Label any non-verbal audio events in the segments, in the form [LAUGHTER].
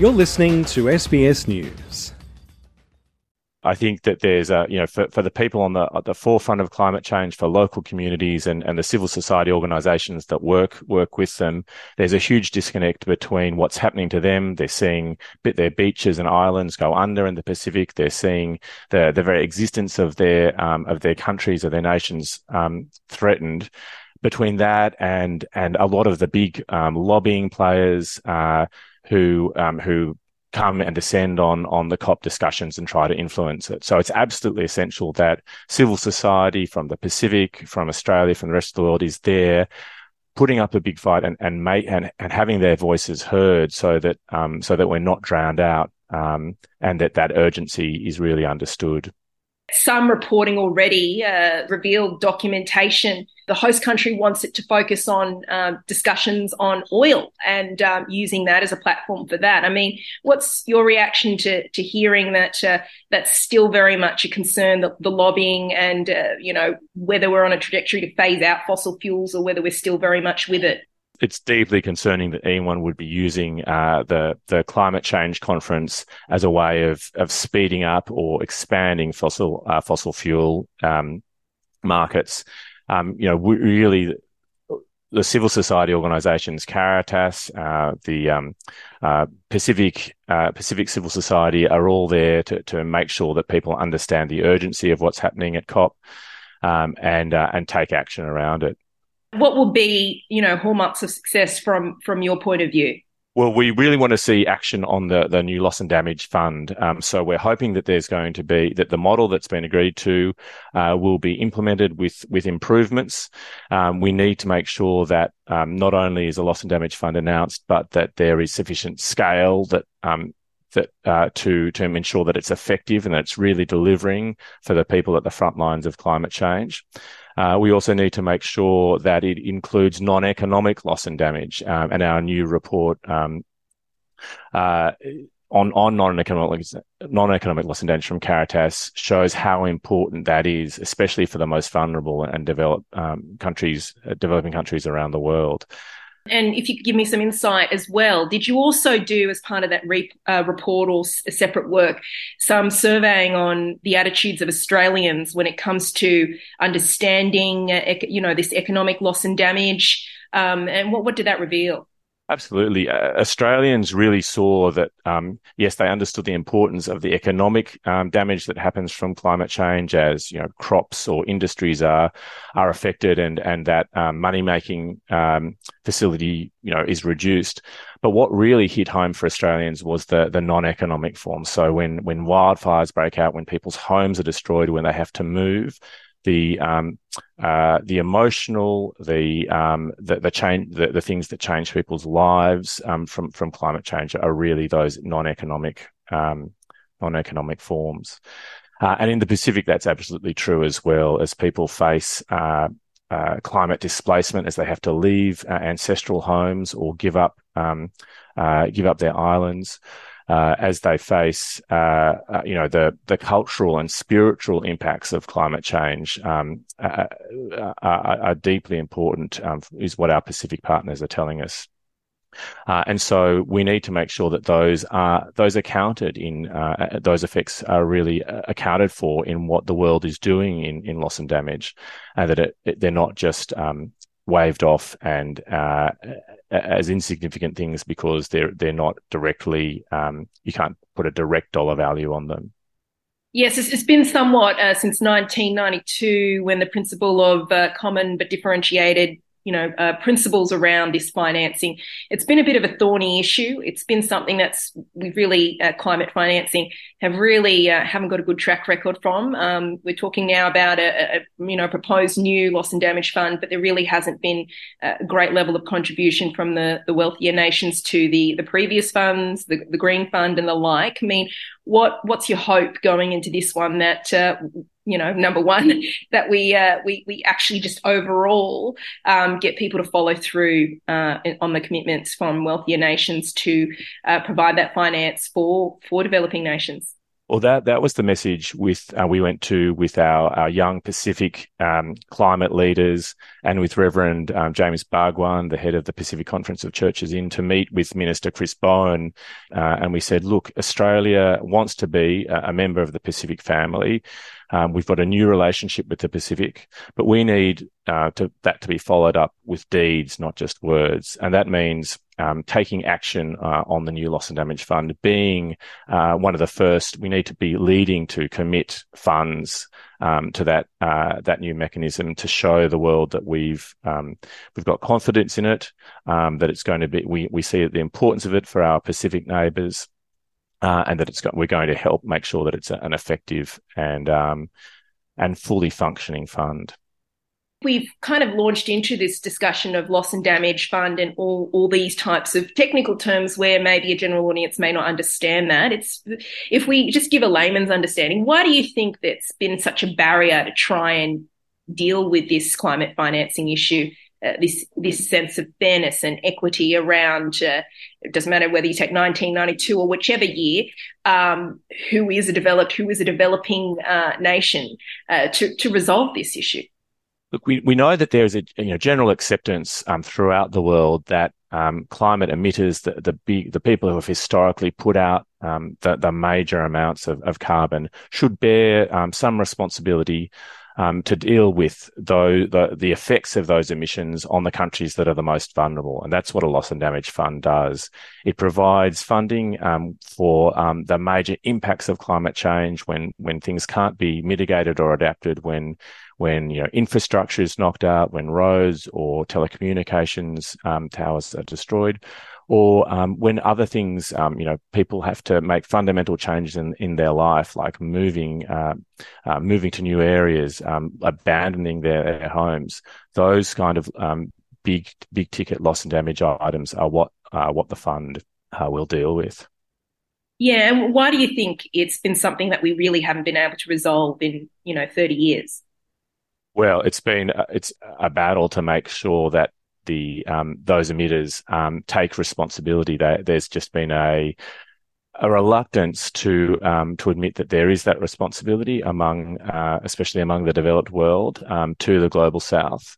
You're listening to SBS News. I think that there's a, you know, for, for the people on the the forefront of climate change, for local communities and, and the civil society organisations that work work with them, there's a huge disconnect between what's happening to them. They're seeing their beaches and islands go under in the Pacific. They're seeing the the very existence of their um, of their countries or their nations um, threatened. Between that and and a lot of the big um, lobbying players uh, who um, who come and descend on on the COP discussions and try to influence it. So it's absolutely essential that civil society from the Pacific, from Australia, from the rest of the world is there putting up a big fight and and make and, and having their voices heard so that um so that we're not drowned out um and that that urgency is really understood. Some reporting already uh, revealed documentation. The host country wants it to focus on um, discussions on oil and um, using that as a platform for that. I mean, what's your reaction to to hearing that uh, that's still very much a concern, the, the lobbying and uh, you know whether we're on a trajectory to phase out fossil fuels or whether we're still very much with it? It's deeply concerning that anyone would be using uh, the the climate change conference as a way of of speeding up or expanding fossil uh, fossil fuel um, markets. Um, you know, really, the civil society organisations, Caritas, uh, the um, uh, Pacific uh, Pacific Civil Society, are all there to to make sure that people understand the urgency of what's happening at COP um, and uh, and take action around it. What will be, you know, hallmarks of success from from your point of view? Well, we really want to see action on the, the new loss and damage fund. Um, so we're hoping that there's going to be that the model that's been agreed to uh, will be implemented with with improvements. Um, we need to make sure that um, not only is a loss and damage fund announced, but that there is sufficient scale that um, that uh, to to ensure that it's effective and that it's really delivering for the people at the front lines of climate change. Uh, we also need to make sure that it includes non-economic loss and damage. Um, and our new report um, uh, on on non-economic non-economic loss and damage from Caritas shows how important that is, especially for the most vulnerable and developed um, countries, uh, developing countries around the world. And if you could give me some insight as well, did you also do, as part of that re- uh, report or s- separate work, some surveying on the attitudes of Australians when it comes to understanding, uh, ec- you know, this economic loss and damage? Um, and what, what did that reveal? Absolutely. Uh, Australians really saw that, um, yes, they understood the importance of the economic um, damage that happens from climate change as, you know, crops or industries are, are affected and, and that um, money making um, facility, you know, is reduced. But what really hit home for Australians was the, the non-economic form. So when, when wildfires break out, when people's homes are destroyed, when they have to move, the um, uh, the emotional, the um, the, the change, the, the things that change people's lives um, from from climate change are really those non-economic um, non-economic forms. Uh, and in the Pacific, that's absolutely true as well as people face uh, uh climate displacement as they have to leave uh, ancestral homes or give up um, uh, give up their islands uh, as they face, uh, uh, you know, the the cultural and spiritual impacts of climate change um, are, are, deeply important. Um, is what our Pacific partners are telling us. Uh, and so we need to make sure that those are those are counted in uh, those effects are really accounted for in what the world is doing in in loss and damage, and that it, it, they're not just um, waved off and uh, as insignificant things because they're they're not directly um, you can't put a direct dollar value on them. Yes, it's been somewhat uh, since 1992 when the principle of uh, common but differentiated you know, uh, principles around this financing. It's been a bit of a thorny issue. It's been something that's we really uh, climate financing have really uh, haven't got a good track record from. Um, we're talking now about a, a, you know proposed new loss and damage fund, but there really hasn't been a great level of contribution from the the wealthier nations to the the previous funds, the, the green fund and the like. I mean, what what's your hope going into this one that uh, you know number one [LAUGHS] that we uh, we we actually just overall um, get people to follow through uh, on the commitments from wealthier nations to uh, provide that finance for for developing nations Well, that that was the message with uh, we went to with our our young Pacific um, climate leaders and with Reverend um, James Bhagwan, the head of the Pacific Conference of Churches, in to meet with Minister Chris Bowen, uh, and we said, look, Australia wants to be a, a member of the Pacific family. Um, we've got a new relationship with the Pacific, but we need uh, to, that to be followed up with deeds, not just words. And that means um, taking action uh, on the new loss and damage fund, being uh, one of the first. We need to be leading to commit funds um, to that uh, that new mechanism to show the world that we've um, we've got confidence in it, um, that it's going to be. We we see the importance of it for our Pacific neighbours uh, and that it's got, we're going to help make sure that it's an effective and um, and fully functioning fund. We've kind of launched into this discussion of loss and damage fund and all, all these types of technical terms where maybe a general audience may not understand that. It's if we just give a layman's understanding, why do you think that's been such a barrier to try and deal with this climate financing issue uh, this this sense of fairness and equity around. Uh, it doesn't matter whether you take 1992 or whichever year. Um, who is a developed, who is a developing uh, nation uh, to to resolve this issue? Look, we, we know that there is a you know general acceptance um, throughout the world that um, climate emitters, the the, big, the people who have historically put out um, the, the major amounts of, of carbon, should bear um, some responsibility um, to deal with though the, the effects of those emissions on the countries that are the most vulnerable. And that's what a loss and damage fund does. It provides funding um, for um, the major impacts of climate change when when things can't be mitigated or adapted, when when you know infrastructure is knocked out, when roads or telecommunications um, towers are destroyed, or um, when other things, um, you know, people have to make fundamental changes in, in their life, like moving, uh, uh, moving to new areas, um, abandoning their, their, homes. Those kind of um, big, big ticket loss and damage items are what uh, what the fund uh, will deal with. Yeah, and why do you think it's been something that we really haven't been able to resolve in, you know, thirty years? Well, it's been uh, it's a battle to make sure that the um, those emitters um, take responsibility. There's just been a a reluctance to um, to admit that there is that responsibility among, uh, especially among the developed world, um, to the global south.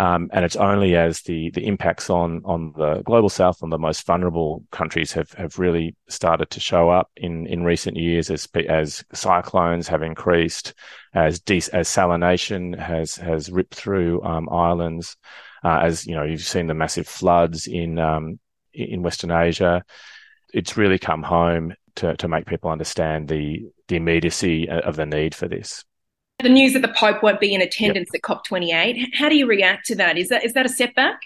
Um, and it's only as the the impacts on on the global south, on the most vulnerable countries, have have really started to show up in in recent years as as cyclones have increased, as as salination has has ripped through um, islands, uh, as you know, you've seen the massive floods in um, in Western Asia. It's really come home to to make people understand the the immediacy of the need for this. The news that the Pope won't be in attendance yep. at COP28. How do you react to that? Is that is that a setback?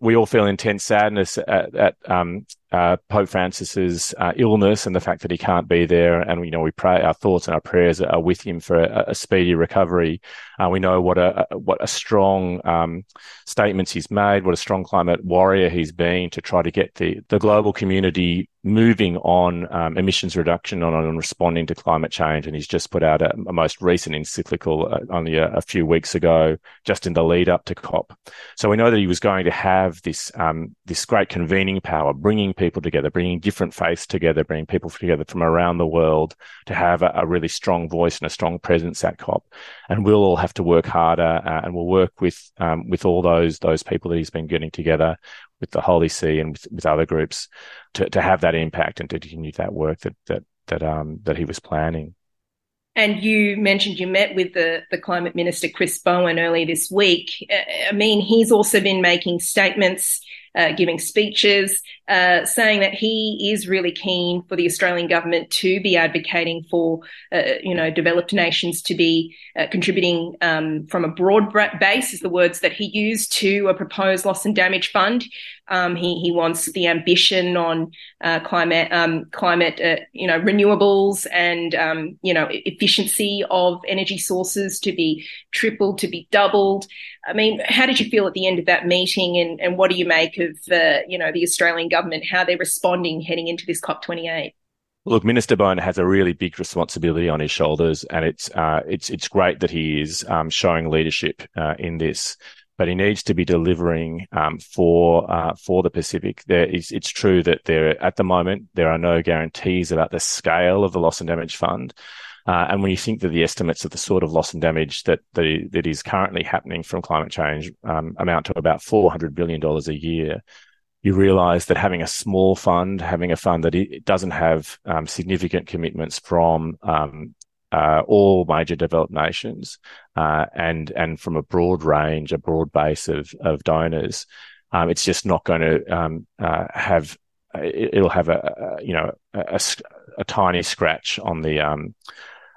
We all feel intense sadness at, at um, uh, Pope Francis's uh, illness and the fact that he can't be there. And you know, we pray our thoughts and our prayers are with him for a, a speedy recovery. Uh, we know what a, what a strong um, statements he's made, what a strong climate warrior he's been to try to get the the global community moving on um, emissions reduction on, on responding to climate change. And he's just put out a, a most recent encyclical uh, only a, a, few weeks ago, just in the lead up to COP. So we know that he was going to have this um, this great convening power, bringing people together, bringing different faiths together, bringing people together from around the world to have a, a really strong voice and a strong presence at COP. And we'll all have to work harder, uh, and we'll work with um, with all those those people that he's been getting together with the Holy See and with, with other groups to, to have that impact and to continue that work that that that um that he was planning. And you mentioned you met with the, the climate minister, Chris Bowen, earlier this week. I mean, he's also been making statements uh, giving speeches, uh, saying that he is really keen for the Australian government to be advocating for, uh, you know, developed nations to be uh, contributing um, from a broad base, is the words that he used to a proposed loss and damage fund. Um, he he wants the ambition on uh, climate um, climate uh, you know renewables and um, you know efficiency of energy sources to be tripled to be doubled. I mean, how did you feel at the end of that meeting, and, and what do you make of uh, you know the Australian government how they're responding heading into this COP twenty eight? Look, Minister Bowen has a really big responsibility on his shoulders, and it's uh, it's it's great that he is um, showing leadership uh, in this. But he needs to be delivering um, for uh, for the Pacific. There is, it's true that there at the moment there are no guarantees about the scale of the loss and damage fund. Uh, and when you think that the estimates of the sort of loss and damage that the, that is currently happening from climate change um, amount to about four hundred billion dollars a year, you realize that having a small fund, having a fund that it doesn't have um, significant commitments from um, uh, all major developed nations, uh, and and from a broad range, a broad base of of donors, um, it's just not going to um, uh, have. It'll have a, a you know a, a, tiny scratch on the um,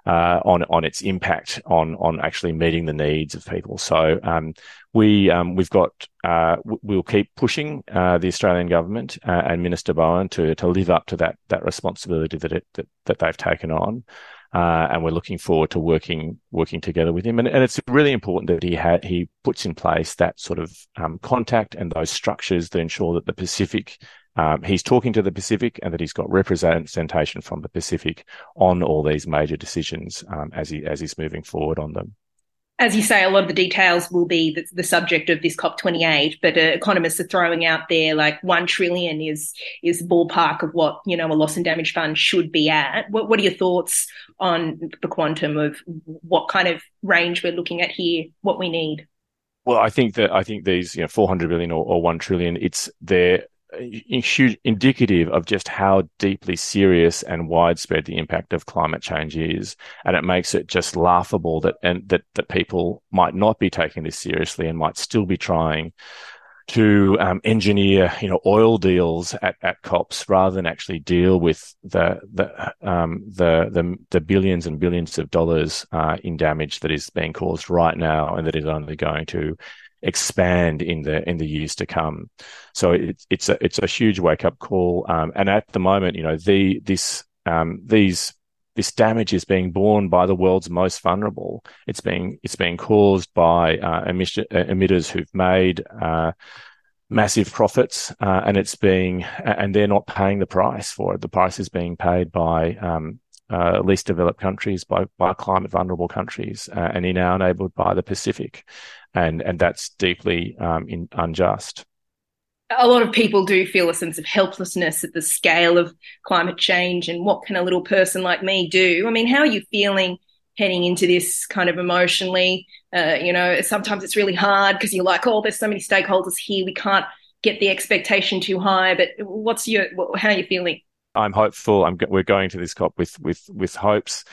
uh, on on its impact on on actually meeting the needs of people. So um, we um, we've got uh, we'll keep pushing uh, the Australian government uh, and Minister Bowen to to live up to that that responsibility that it that, that they've taken on. Uh, and we're looking forward to working working together with him. And, and it's really important that he ha- he puts in place that sort of um, contact and those structures that ensure that the Pacific um, he's talking to the Pacific and that he's got representation from the Pacific on all these major decisions um, as he as he's moving forward on them. As you say, a lot of the details will be the, the subject of this COP28, but uh, economists are throwing out there like one trillion is is ballpark of what you know a loss and damage fund should be at. What, what are your thoughts on the quantum of what kind of range we're looking at here? What we need? Well, I think that I think these, you know, 400 billion or, or 1 trillion, it's indicative of just how deeply serious and widespread the impact of climate change is, and it makes it just laughable that and that that people might not be taking this seriously and might still be trying to um, engineer, you know, oil deals at, at COPs rather than actually deal with the the um, the, the, the billions and billions of dollars uh, in damage that is being caused right now and that is only going to expand in the in the years to come. So it's it's a it's a huge wake up call. Um, and at the moment, you know, the this um, these this damage is being borne by the world's most vulnerable. It's being it's being caused by uh, emission, uh, emitters who've made uh, massive profits, uh, and it's being and they're not paying the price for it. The price is being paid by um, uh, least developed countries, by by climate vulnerable countries, uh, and in now enabled by the Pacific and and that's deeply um, in, unjust. A lot of people do feel a sense of helplessness at the scale of climate change, and what can a little person like me do? I mean, how are you feeling heading into this kind of emotionally? Uh, you know, sometimes it's really hard because you're like, oh, there's so many stakeholders here, we can't get the expectation too high. But what's your how are you feeling? I'm hopeful. I'm, we're going to this COP with with with hopes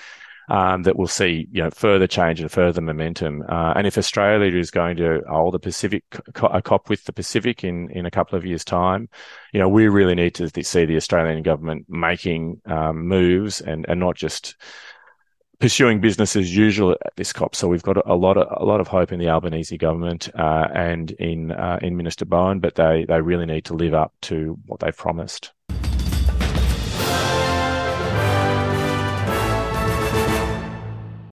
um, that we'll see, you know, further change and further momentum. Uh, and if Australia is going to hold a Pacific a COP with the Pacific in in a couple of years' time, you know, we really need to see the Australian government making um, moves and and not just pursuing business as usual at this COP. So we've got a lot of a lot of hope in the Albanese government uh, and in uh, in Minister Bowen, but they they really need to live up to what they've promised.